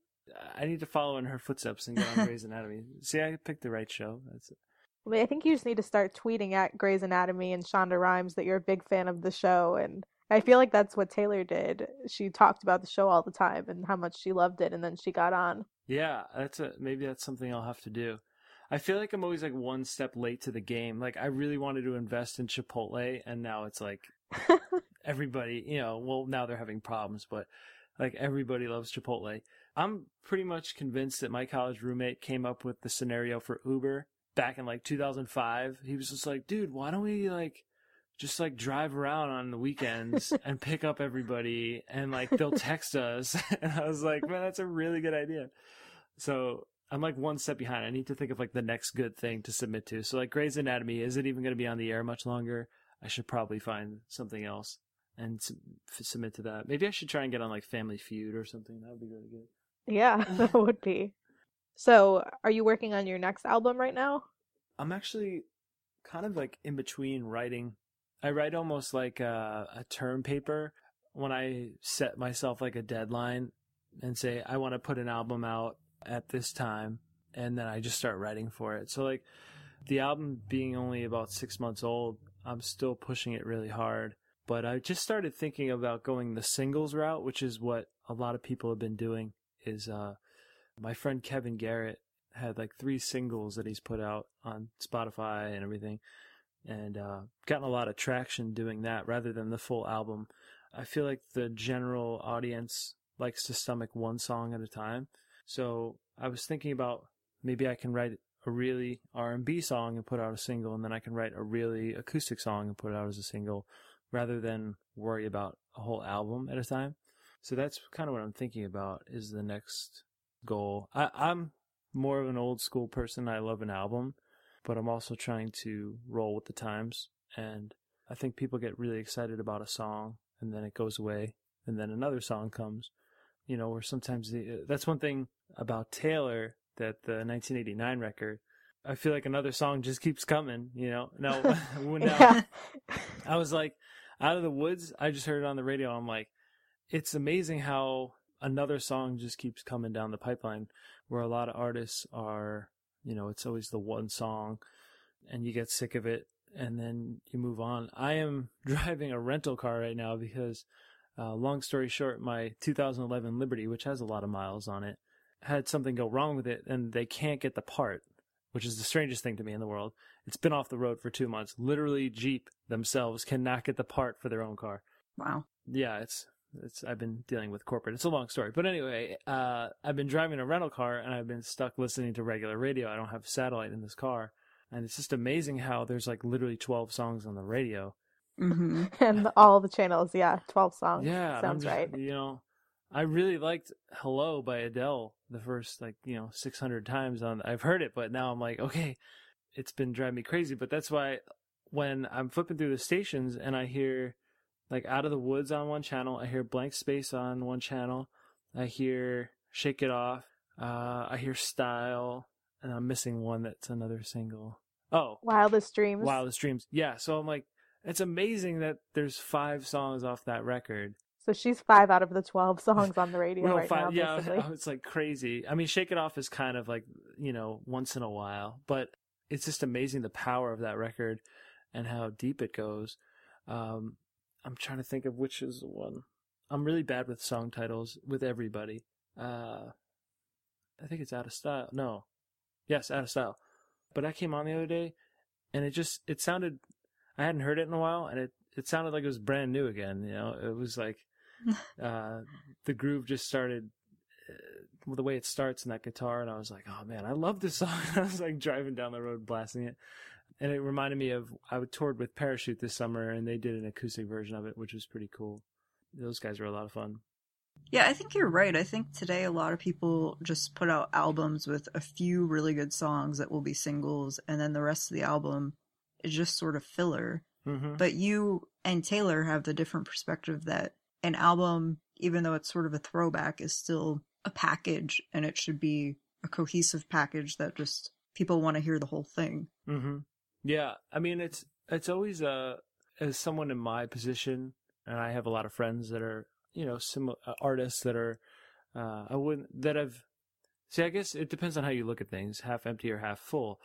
I need to follow in her footsteps and get on Grey's Anatomy. See, I picked the right show. That's it. I, mean, I think you just need to start tweeting at Grey's Anatomy and Shonda Rhimes that you're a big fan of the show. And I feel like that's what Taylor did. She talked about the show all the time and how much she loved it, and then she got on. Yeah, that's a maybe that's something I'll have to do. I feel like I'm always like one step late to the game. Like I really wanted to invest in Chipotle, and now it's like everybody, you know, well now they're having problems, but like everybody loves Chipotle. I'm pretty much convinced that my college roommate came up with the scenario for Uber back in like 2005. He was just like, dude, why don't we like just like drive around on the weekends and pick up everybody and like they'll text us. And I was like, man, that's a really good idea. So I'm like one step behind. I need to think of like the next good thing to submit to. So like Grey's Anatomy, is it even going to be on the air much longer? I should probably find something else and sub- submit to that. Maybe I should try and get on like Family Feud or something. That would be really good. Yeah, that would be. So, are you working on your next album right now? I'm actually kind of like in between writing. I write almost like a, a term paper when I set myself like a deadline and say I want to put an album out at this time, and then I just start writing for it. So like the album being only about six months old, I'm still pushing it really hard. But I just started thinking about going the singles route, which is what a lot of people have been doing. Is uh, my friend Kevin Garrett had like three singles that he's put out on Spotify and everything, and uh, gotten a lot of traction doing that rather than the full album. I feel like the general audience likes to stomach one song at a time. So I was thinking about maybe I can write a really R&B song and put out a single, and then I can write a really acoustic song and put it out as a single, rather than worry about a whole album at a time. So that's kind of what I'm thinking about is the next goal. I, I'm more of an old school person. I love an album, but I'm also trying to roll with the times. And I think people get really excited about a song and then it goes away and then another song comes, you know, or sometimes the, that's one thing about Taylor that the 1989 record. I feel like another song just keeps coming, you know. Now, now Yeah. I was like, out of the woods. I just heard it on the radio. I'm like, it's amazing how another song just keeps coming down the pipeline. Where a lot of artists are, you know, it's always the one song, and you get sick of it, and then you move on. I am driving a rental car right now because Uh, long story short, my 2011 Liberty, which has a lot of miles on it, had something go wrong with it, and they can't get the part, which is the strangest thing to me in the world. It's been off the road for two months. Literally, Jeep themselves cannot get the part for their own car. Wow. Yeah, it's it's I've been dealing with corporate. It's a long story, but anyway, uh, I've been driving a rental car and I've been stuck listening to regular radio. I don't have satellite in this car, and it's just amazing how there's like literally 12 songs on the radio. hmm and all the channels, yeah, twelve songs. Yeah, sounds just- right. You know, I really liked "Hello" by Adele the first like you know 600 times on. I've heard it, but now I'm like, okay, it's been driving me crazy. But that's why when I'm flipping through the stations and I hear like "Out of the Woods" on one channel, I hear "Blank Space" on one channel, I hear "Shake It Off," uh, I hear "Style," and I'm missing one that's another single. Oh, Wildest Dreams. Wildest Dreams. Yeah, so I'm like, it's amazing that there's five songs off that record. So she's five out of the twelve songs on the radio Well, right five, now, yeah, basically. it's like crazy. I mean, Shake It Off is kind of like you know once in a while, but it's just amazing the power of that record and how deep it goes. Um, I'm trying to think of which is the one. I'm really bad with song titles with everybody. Uh, I think it's Out of Style. No, yes, Out of Style. But I came on the other day, and it just it sounded. I hadn't heard it in a while, and it it sounded like it was brand new again. You know, it was like uh, the groove just started uh, the way it starts in that guitar, and I was like, "Oh man, I love this song." I was like driving down the road blasting it, and it reminded me of I toured with Parachute this summer, and they did an acoustic version of it, which was pretty cool. Those guys were a lot of fun. Yeah, I think you're right. I think today a lot of people just put out albums with a few really good songs that will be singles, and then the rest of the album is just sort of filler. Mm-hmm. But you and Taylor have the different perspective that an album, even though it's sort of a throwback, is still a package and it should be a cohesive package that just people want to hear the whole thing. Mm-hmm. Yeah, I mean it's it's always uh as someone in my position, and I have a lot of friends that are you know similar uh, artists that are uh I wouldn't that I've see I guess it depends on how you look at things, half empty or half full.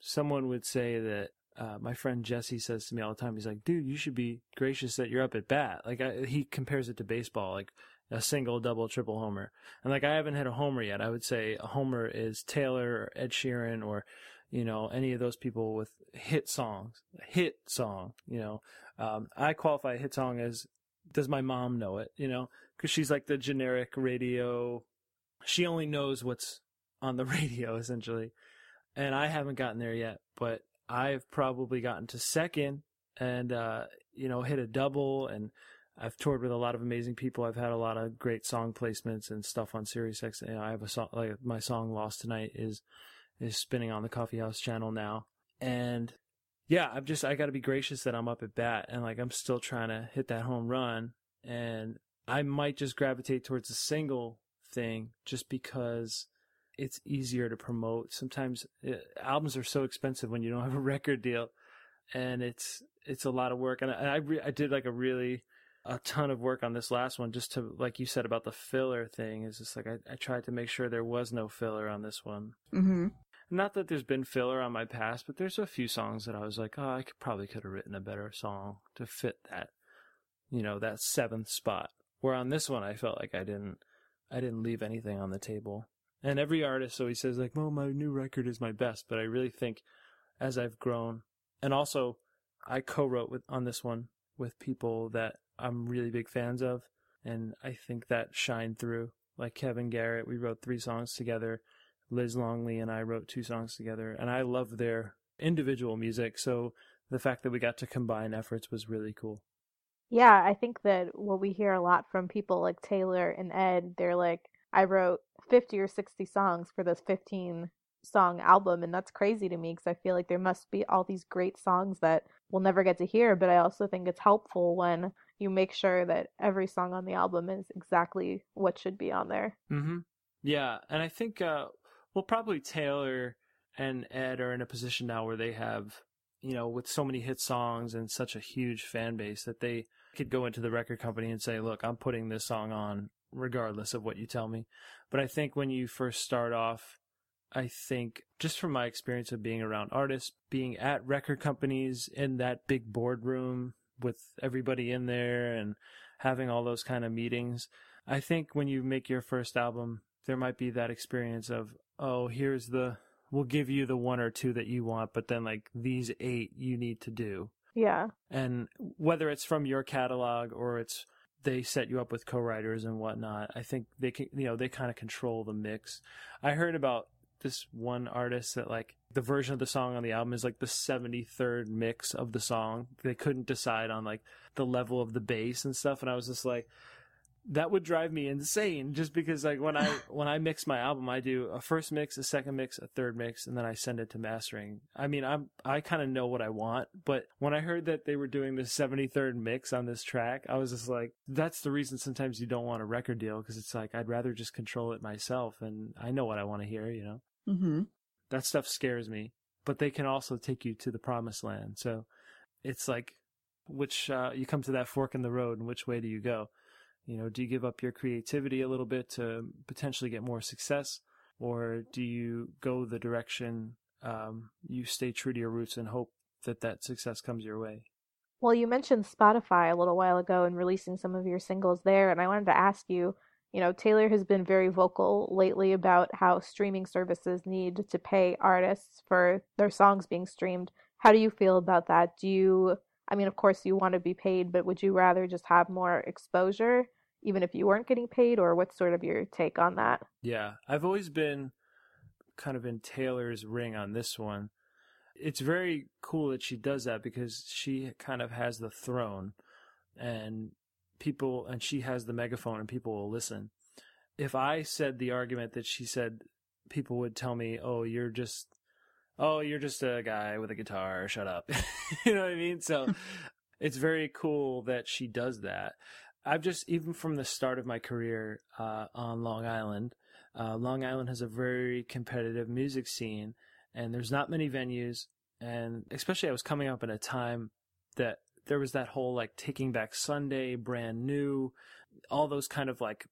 Someone would say that. Uh, my friend Jesse says to me all the time, he's like, dude, you should be gracious that you're up at bat. Like, I, he compares it to baseball, like a single, double, triple homer. And like, I haven't hit a homer yet. I would say a homer is Taylor or Ed Sheeran or you know, any of those people with hit songs, hit song, you know. Um, I qualify a hit song as, does my mom know it, you know, because she's like the generic radio, she only knows what's on the radio essentially. And I haven't gotten there yet, but I've probably gotten to second and, uh, you know, hit a double and I've toured with a lot of amazing people. I've had a lot of great song placements and stuff on Sirius X. You know, I have a song, like my song Lost Tonight is, is spinning on the Coffee House channel now. And yeah, I'm just, I got to be gracious that I'm up at bat and like I'm still trying to hit that home run. And I might just gravitate towards the single thing just because it's easier to promote. Sometimes uh albums are so expensive when you don't have a record deal and it's, it's a lot of work. And I, I, re- I did like a really, a ton of work on this last one just to, like you said about the filler thing is just like, I, I tried to make sure there was no filler on this one. Mm-hmm. Not that there's been filler on my past, but there's a few songs that I was like, oh, I could probably could have written a better song to fit that, you know, that seventh spot. Where on this one, I felt like I didn't, I didn't leave anything on the table. And every artist always says like, well, my new record is my best, but I really think as I've grown, and also I co-wrote with on this one with people that I'm really big fans of, and I think that shined through. Like Kevin Garrett, we wrote three songs together. Liz Longley and I wrote two songs together, and I love their individual music. So the fact that we got to combine efforts was really cool. Yeah, I think that what we hear a lot from people like Taylor and Ed, they're like, I wrote 50 or 60 songs for this 15 song album, and that's crazy to me because I feel like there must be all these great songs that we'll never get to hear. But I also think it's helpful when you make sure that every song on the album is exactly what should be on there. Mm-hmm. Yeah, and I think uh, well, probably Taylor and Ed are in a position now where they have, you know, with so many hit songs and such a huge fan base that they could go into the record company and say, "Look, I'm putting this song on regardless of what you tell me." But I think when you first start off, I think just from my experience of being around artists, being at record companies in that big boardroom with everybody in there and having all those kind of meetings. I think when you make your first album, there might be that experience of, oh, here's the, we'll give you the one or two that you want, but then like these eight you need to do. Yeah. And whether it's from your catalog or it's they set you up with co-writers and whatnot, I think they can, you know, they kind of control the mix. I heard about this one artist that like the version of the song on the album is like the 73rd mix of the song. They couldn't decide on like the level of the bass and stuff. And I was just like, that would drive me insane just because like when I when I mix my album I do a first mix, a second mix, a third mix and then I send it to mastering. I mean, I'm I kind of know what I want, but when I heard that they were doing the 73rd mix on this track, I was just like that's the reason sometimes you don't want a record deal because it's like I'd rather just control it myself and I know what I want to hear, you know. Mm-hmm. That stuff scares me, but they can also take you to the promised land. So it's like which uh, you come to that fork in the road and which way do you go? You know, do you give up your creativity a little bit to potentially get more success, or do you go the direction um, you stay true to your roots and hope that that success comes your way? Well, you mentioned Spotify a little while ago and releasing some of your singles there, and I wanted to ask you. You know, Taylor has been very vocal lately about how streaming services need to pay artists for their songs being streamed. How do you feel about that? Do you, I mean, of course, you want to be paid, but would you rather just have more exposure? Even if you weren't getting paid, or what's sort of your take on that? Yeah, I've always been kind of in Taylor's ring on this one. It's very cool that she does that because she kind of has the throne and people, and she has the megaphone and people will listen. If I said the argument that she said, people would tell me, oh, you're just, oh, you're just a guy with a guitar, shut up. you know what I mean? So it's very cool that she does that. I've just even from the start of my career uh, on Long Island, uh, Long Island has a very competitive music scene, and there's not many venues, and especially I was coming up at a time that there was that whole like Taking Back Sunday, brand new, all those kind of like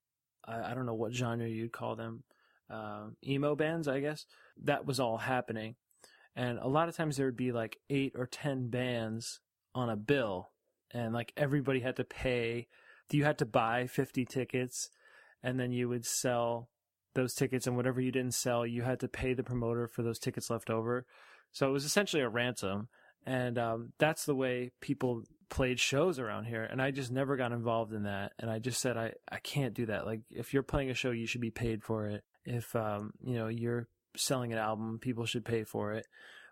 I, I don't know what genre you'd call them, uh, emo bands, I guess. That was all happening, and a lot of times there would be like eight or ten bands on a bill, and like everybody had to pay you had to buy 50 tickets and then you would sell those tickets and whatever you didn't sell you had to pay the promoter for those tickets left over? So it was essentially a ransom. And um, that's the way people played shows around here. And i just never got involved in that. And i just said i, I can't do that. Like if you're playing a show you should be paid for it. If um, you know you're selling an album people should pay for it.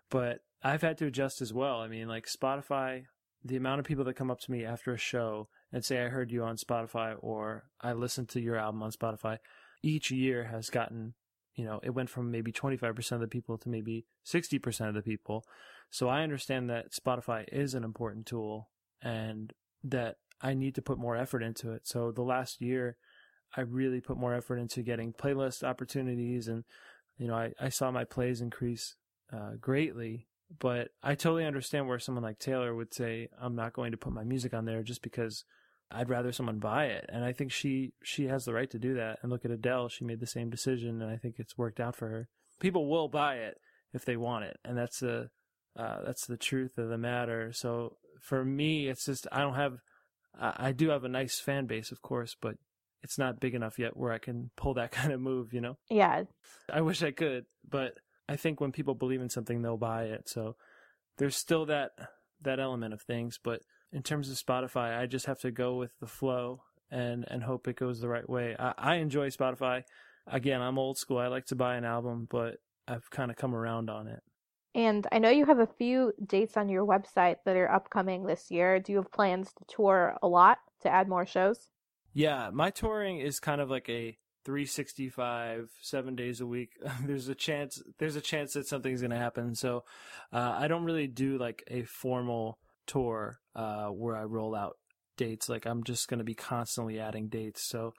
But i've had to adjust as well. I mean like spotify the amount of people that come up to me after a show and say I heard you on Spotify or I listened to your album on Spotify, each year has gotten, you know, it went from maybe 25% of the people to maybe 60% of the people. So I understand that Spotify is an important tool and that I need to put more effort into it. So the last year, I really put more effort into getting playlist opportunities and, you know, I, I saw my plays increase uh, greatly but I totally understand where someone like Taylor would say, I'm not going to put my music on there just because I'd rather someone buy it. And I think she she has the right to do that. And look at Adele, she made the same decision, and I think it's worked out for her. People will buy it if they want it, and that's the uh, that's the truth of the matter. So for me, it's just I don't have I, I do have a nice fan base, of course, but it's not big enough yet where I can pull that kind of move. You know? Yeah. I wish I could, but I think when people believe in something, they'll buy it. So there's still that that element of things, but in terms of Spotify, I just have to go with the flow and and hope it goes the right way. I, I enjoy Spotify. Again, I'm old school. I like to buy an album, but I've kind of come around on it. And I know you have a few dates on your website that are upcoming this year. Do you have plans to tour a lot to add more shows? Yeah, my touring is kind of like a 365 7 days a week. there's a chance there's a chance that something's going to happen. So, uh, I don't really do like a formal tour uh, where I roll out dates. Like I'm just going to be constantly adding dates. So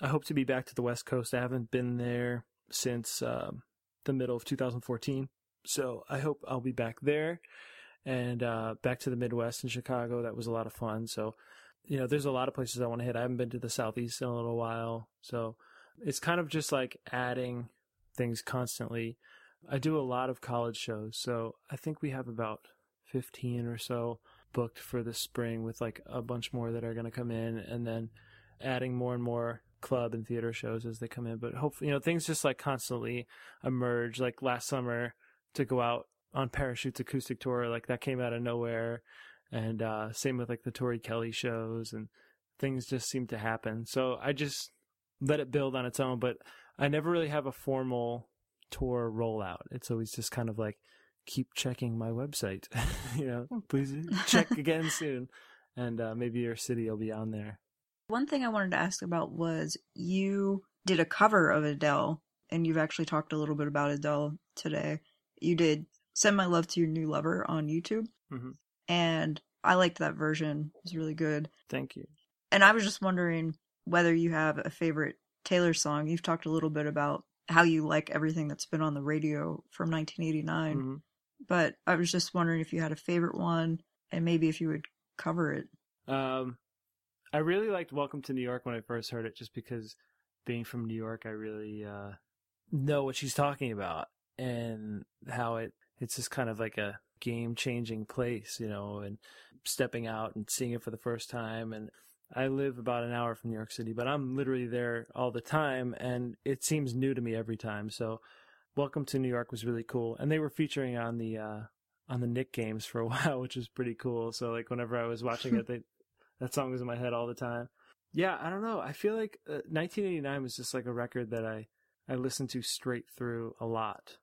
I hope to be back to the West Coast. I haven't been there since uh, the middle of 2014. So I hope I'll be back there and uh, back to the Midwest in Chicago. That was a lot of fun. So, you know, there's a lot of places I want to hit. I haven't been to the Southeast in a little while. So it's kind of just like adding things constantly. I do a lot of college shows. So I think we have about 15 or so booked for the spring with like a bunch more that are going to come in and then adding more and more club and theater shows as they come in. But hopefully, you know, things just like constantly emerge. Like last summer to go out on Parachutes acoustic tour, like that came out of nowhere. And uh, same with like the Tori Kelly shows and things just seem to happen. So I just let it build on its own, but I never really have a formal tour rollout. It's always just kind of like keep checking my website. you know, please check again soon, and uh, maybe your city will be on there. One thing I wanted to ask about was you did a cover of Adele, and you've actually talked a little bit about Adele today. You did "Send My Love to Your New Lover" on YouTube, Mhm. and I liked that version. It was really good. Thank you. And I was just wondering whether you have a favorite Taylor song. You've talked a little bit about how you like everything that's been on the radio from 1989, Mhm. But I was just wondering if you had a favorite one and maybe if you would cover it. Um, I really liked "Welcome to New York" when I first heard it, just because being from New York, I really uh, know what she's talking about and how it it's just kind of like a game changing place, you know, and stepping out and seeing it for the first time. And I live about an hour from New York City, but I'm literally there all the time, and it seems new to me every time. So, "Welcome to New York" was really cool, and they were featuring on the uh, on the Nick games for a while, which was pretty cool. So, like whenever I was watching it, they that song was in my head all the time. Yeah, I don't know. I feel like uh, 1989 was just like a record that I I listened to straight through a lot,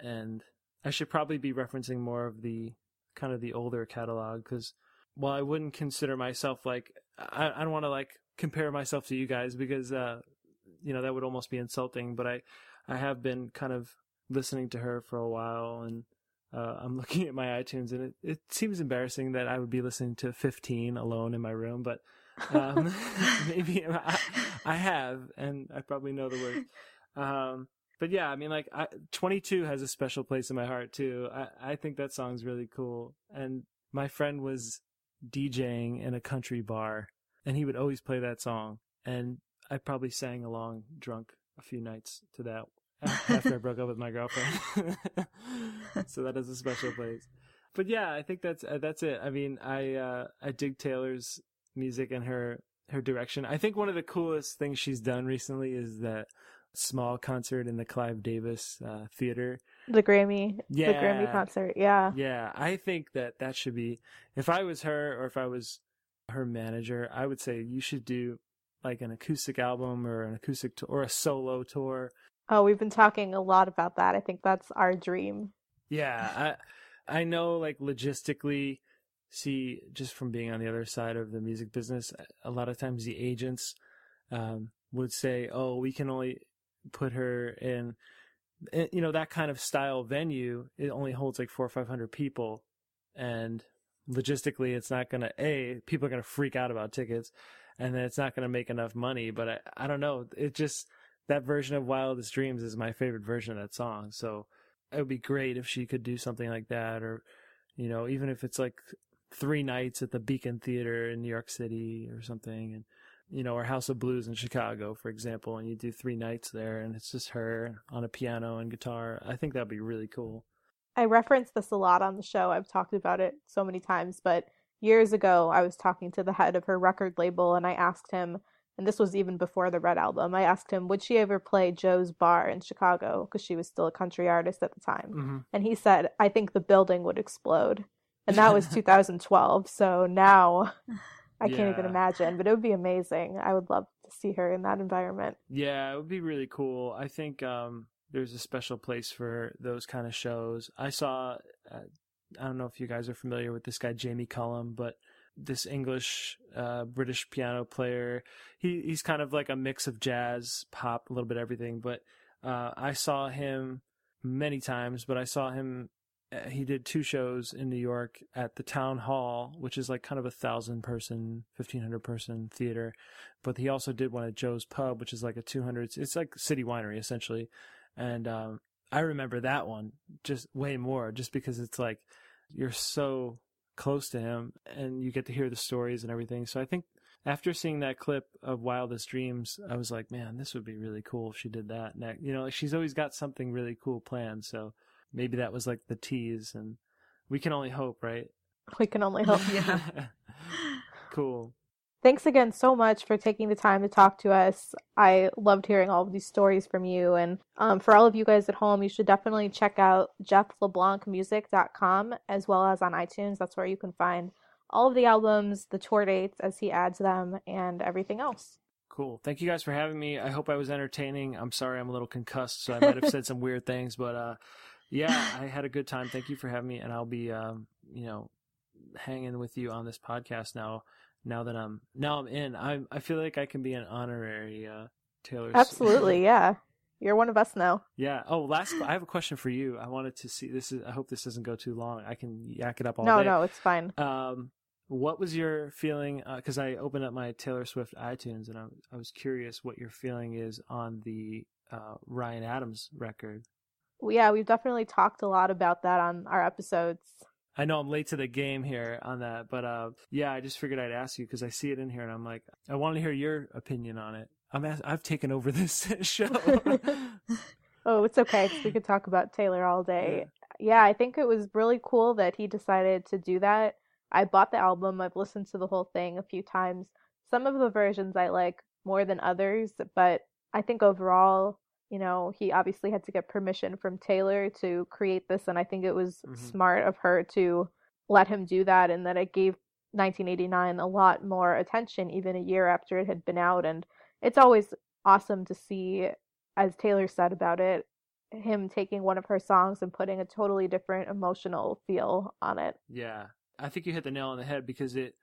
and I should probably be referencing more of the kind of the older catalog because while I wouldn't consider myself like I, I don't want to like compare myself to you guys because uh you know that would almost be insulting, but I I have been kind of listening to her for a while and uh, I'm looking at my iTunes and it, it seems embarrassing that I would be listening to 15 alone in my room, but um, maybe I, I have, and I probably know the words. Um, but yeah, I mean, like, I, 22 has a special place in my heart too. I, I think that song's really cool. And my friend was DJing in a country bar, and he would always play that song. And I probably sang along drunk a few nights to that after I broke up with my girlfriend. so that is a special place. But yeah, I think that's uh, that's it. I mean, I uh, I dig Taylor's music and her her direction. I think one of the coolest things she's done recently is that small concert in the Clive Davis uh, Theater. The Grammy, the Grammy concert. Yeah. Yeah, I think that that should be. If I was her or if I was her manager, I would say you should do like an acoustic album or an acoustic tour or a solo tour. Oh, we've been talking a lot about that. I think that's our dream. Yeah, I I know like logistically see just from being on the other side of the music business, a lot of times the agents um, would say, "Oh, we can only put her in eh, you know that kind of style venue. It only holds like 4 or 500 people and logistically it's not going to a people are going to freak out about tickets and then it's not going to make enough money, but I I don't know, it just that version of Wildest Dreams is my favorite version of that song. So it would be great if she could do something like that or you know even if it's like three nights at the beacon theater in new york city or something and you know or house of blues in chicago for example and you do three nights there and it's just her on a piano and guitar i think that'd be really cool I reference this a lot on the show. I've talked about it so many times, but years ago I was talking to the head of her record label and I asked him, and this was even before the Red album, I asked him, would she ever play Joe's Bar in Chicago? Because she was still a country artist at the time. mm-hmm. And he said, I think the building would explode. And that was 2012. So now I can't even imagine, but it would be amazing. I would love to see her in that environment. Yeah, it would be really cool. I think um, there's a special place for those kind of shows. I saw, uh, I don't know if you guys are familiar with this guy, Jamie Cullum, but this English uh, British piano player. He he's kind of like a mix of jazz, pop, a little bit of everything. But uh, I saw him many times, but I saw him. Uh, he did two shows in New York at the Town Hall, which is like kind of a thousand person, fifteen hundred person theater. But he also did one at Joe's Pub, which is like a two hundred. It's like City Winery essentially, and um, I remember that one just way more, just because it's like you're so close to him and you get to hear the stories and everything. So I think after seeing that clip of Wildest Dreams, I was like, man, this would be really cool if she did that. Next. You know, like she's always got something really cool planned. So maybe that was like the tease and we can only hope, right? We can only hope. Yeah. cool. Thanks again so much for taking the time to talk to us. I loved hearing all of these stories from you. And um, for all of you guys at home, you should definitely check out jeffleblancmusic.com as well as on iTunes. That's where you can find all of the albums, the tour dates as he adds them, and everything else. Cool. Thank you guys for having me. I hope I was entertaining. I'm sorry I'm a little concussed, so I might have said some weird things, but uh, yeah, I had a good time. Thank you for having me, and I'll be, um, you know, hanging with you on this podcast now. Now that I'm now I'm in, I I feel like I can be an honorary uh, Taylor. Swift. Absolutely, yeah. You're one of us now. Yeah. Oh, last. I have a question for you. I wanted to see. This is. I hope this doesn't go too long. I can yak it up all no, day. no, it's fine. Um, what was your feeling? Because I opened up my Taylor Swift iTunes and I, I was curious what your feeling is on the uh, Ryan Adams record. Well, yeah, we've definitely talked a lot about that on our episodes. I know I'm late to the game here on that, but uh, yeah, I just figured I'd ask you because I see it in here and I'm like, I want to hear your opinion on it. I'm ask- I've taken over this show. oh, it's okay. we could talk about Taylor all day. Yeah, I think it was really cool that he decided to do that. I bought the album. I've listened to the whole thing a few times. Some of the versions I like more than others, but I think overall, you know, he obviously had to get permission from Taylor to create this, and I think it was Mhm. smart of her to let him do that, and that it gave 1989 a lot more attention, even a year after it had been out. And it's always awesome to see, as Taylor said about it, him taking one of her songs and putting a totally different emotional feel on it. yeah, I think you hit the nail on the head because it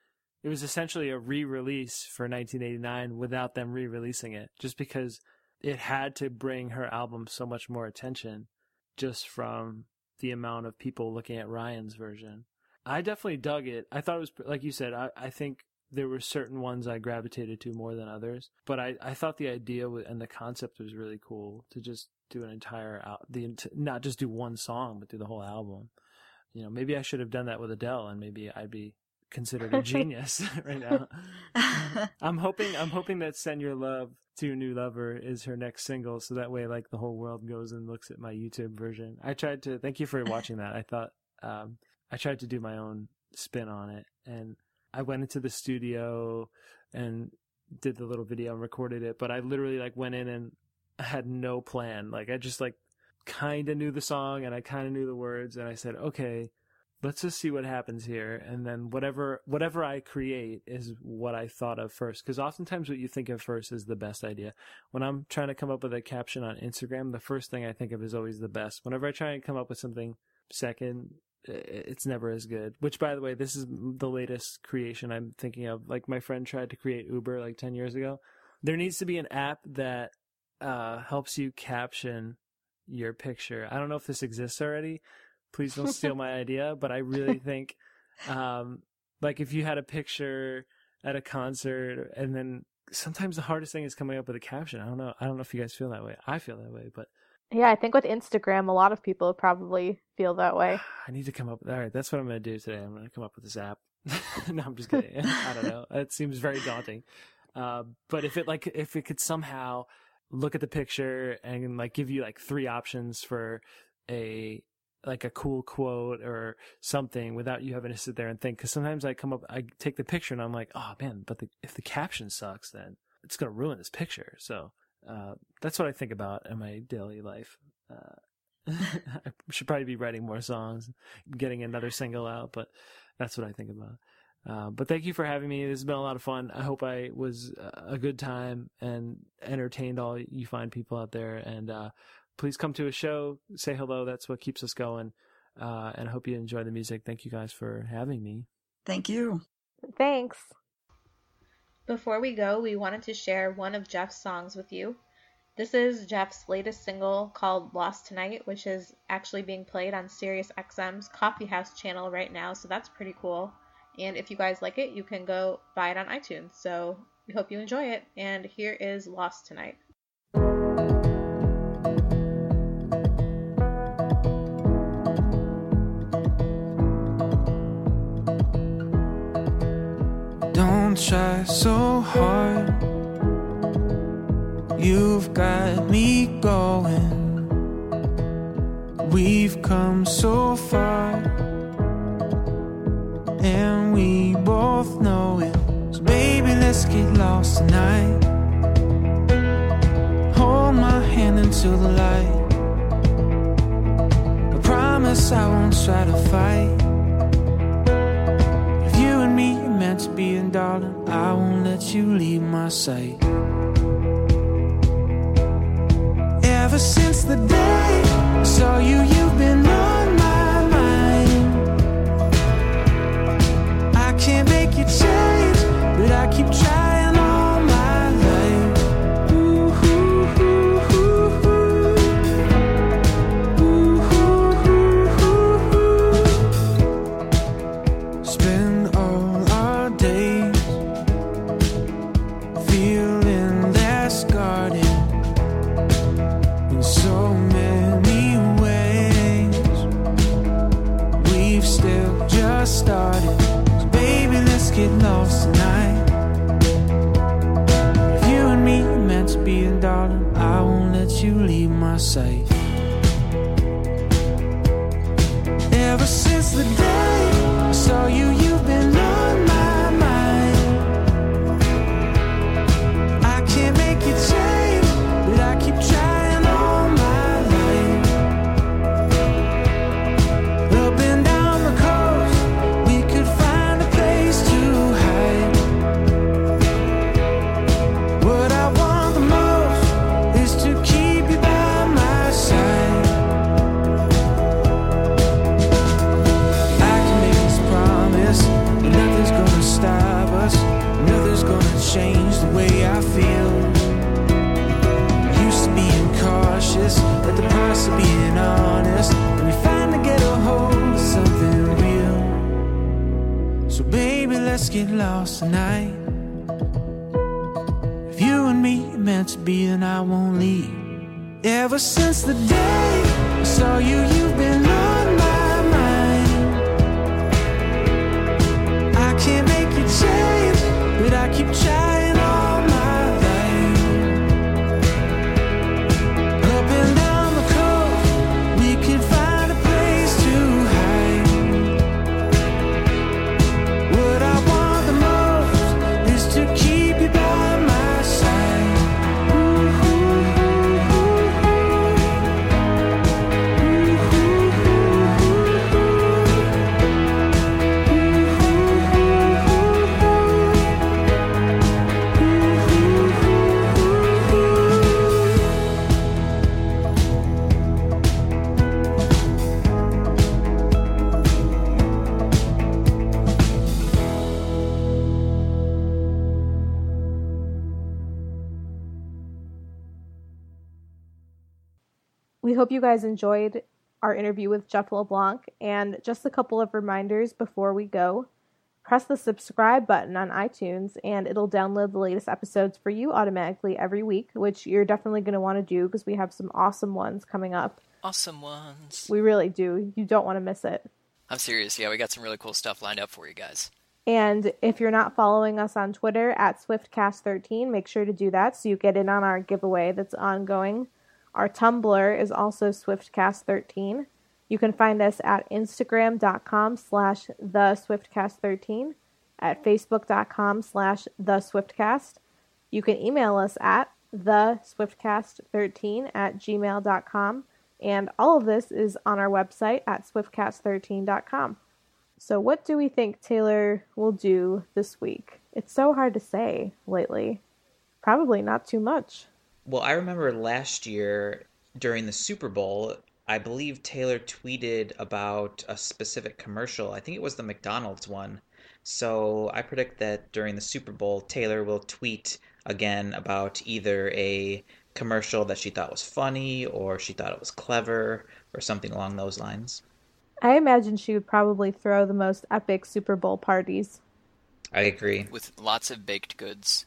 it was essentially a re-release for 1989 without them re-releasing it, just because it had to bring her album so much more attention, just from the amount of people looking at Ryan's version. I definitely dug it. I thought it was like you said. I, I think there were certain ones I gravitated to more than others, but I, I thought the idea and the concept was really cool to just do an entire al- the not just do one song but do the whole album. You know, maybe I should have done that with Adele, and maybe I'd be considered a genius right now. I'm hoping I'm hoping that "Send Your Love to New Lover" is her next single, so that way, like the whole world goes and looks at my YouTube version. I tried to thank you for watching that. I thought um, I tried to do my own spin on it, and I went into the studio and did the little video and recorded it. But I literally like went in and had no plan. Like I just like kind of knew the song and I kind of knew the words, and I said, okay let's just see what happens here. And then whatever whatever i create is what i thought of first. Because oftentimes what you think of first is the best idea. When i'm trying to come up with a caption on instagram the first thing i think of is always the best. Whenever i try and come up with something second it's never as good. Which by the way this is the latest creation i'm thinking of. Like my friend tried to create uber like 10 years ago. There needs to be an app that uh, helps you caption your picture. I don't know if this exists already please don't steal my idea but i really think um like if you had a picture at a concert and then sometimes the hardest thing is coming up with a caption. I don't know i don't know if you guys feel that way. I feel that way but Yeah, I think with Instagram, a lot of people probably feel that way. i need to come up With, all right that's what i'm gonna do today. I'm gonna come up with this app. No i'm just kidding. I don't know. It seems very daunting. Uh, but if it like if it could somehow look at the picture and like give you like three options for a like a cool quote or something without you having to sit there and think because sometimes i come up i take the picture and i'm like oh man but the, if the caption sucks then it's going to ruin this picture so uh, that's what i think about in my daily life uh, i should probably be writing more songs getting another single out but that's what i think about uh, but thank you for having me. This has been a lot of fun. I hope I was a good time and entertained all you fine people out there. And uh, please come to a show, say hello. That's what keeps us going. Uh, and I hope you enjoy the music. Thank you guys for having me. Thank you. Thanks. Before we go, we wanted to share one of Jeff's songs with you. This is Jeff's latest single called Lost Tonight, which is actually being played on Sirius XM's Coffee House channel right now, so that's pretty cool. And if you guys like it, you can go buy it on iTunes. So we hope you enjoy it. And here is Lost Tonight. try so hard. You've got me going. We've come so far, and we both know it. So, baby, let's get lost tonight. Hold my hand into the light. I promise I won't try to fight. If you and me are meant to be, in darling. I won't let you leave my sight. Ever since the day I saw you, you've been on my mind. I can't make you change, but I keep trying lost tonight. If you and me meant to be, then I won't leave. Ever since the day I saw you, you've been on hope you guys enjoyed our interview with Jeff LeBlanc. And just a couple of reminders before we go press the subscribe button on iTunes, and it'll download the latest episodes for you automatically every week, which you're definitely going to want to do because we have some awesome ones coming up. Awesome ones. We really do. You don't want to miss it. I'm serious. Yeah, we got some really cool stuff lined up for you guys. And if you're not following us on Twitter at SwiftCast13, make sure to do that so you get in on our giveaway that's ongoing. Our Tumblr is also SwiftCast13. You can find us at Instagram.com slash the SwiftCast13, at Facebook.com slash the SwiftCast. You can email us at the SwiftCast13 at gmail.com. And all of this is on our website at SwiftCast13.com. So, what do we think Taylor will do this week? It's so hard to say lately. Probably not too much. Well, I remember last year during the Super Bowl, I believe Taylor tweeted about a specific commercial. I think it was the McDonald's one. So I predict that during the Super Bowl, Taylor will tweet again about either a commercial that she thought was funny or she thought it was clever or something along those lines. I imagine she would probably throw the most epic Super Bowl parties. I agree. With lots of baked goods.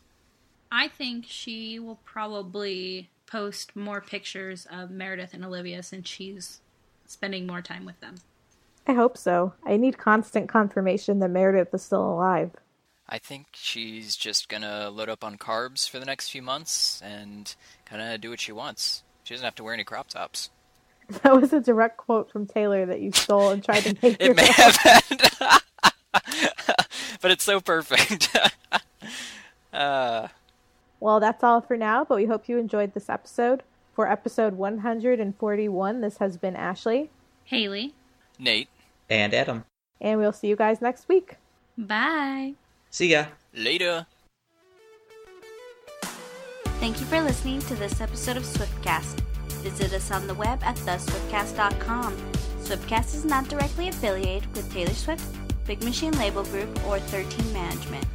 I think she will probably post more pictures of Meredith and Olivia since she's spending more time with them. I hope so. I need constant confirmation that Meredith is still alive. I think she's just gonna load up on carbs for the next few months and kind of do what she wants. She doesn't have to wear any crop tops. That was a direct quote from Taylor that you stole and tried to make It may yourself. have been, but it's so perfect. uh, Well, that's all for now, but we hope you enjoyed this episode. for episode 141. This has been Ashley, Haley. Nate, And Adam. and we'll see you guys next week. Bye. See ya. later. Thank you for listening to this episode of Swiftcast. Visit us on the web at theswiftcast.com. Swiftcast is not directly affiliated with Taylor Swift, Big Machine Label Group, or 13 Management.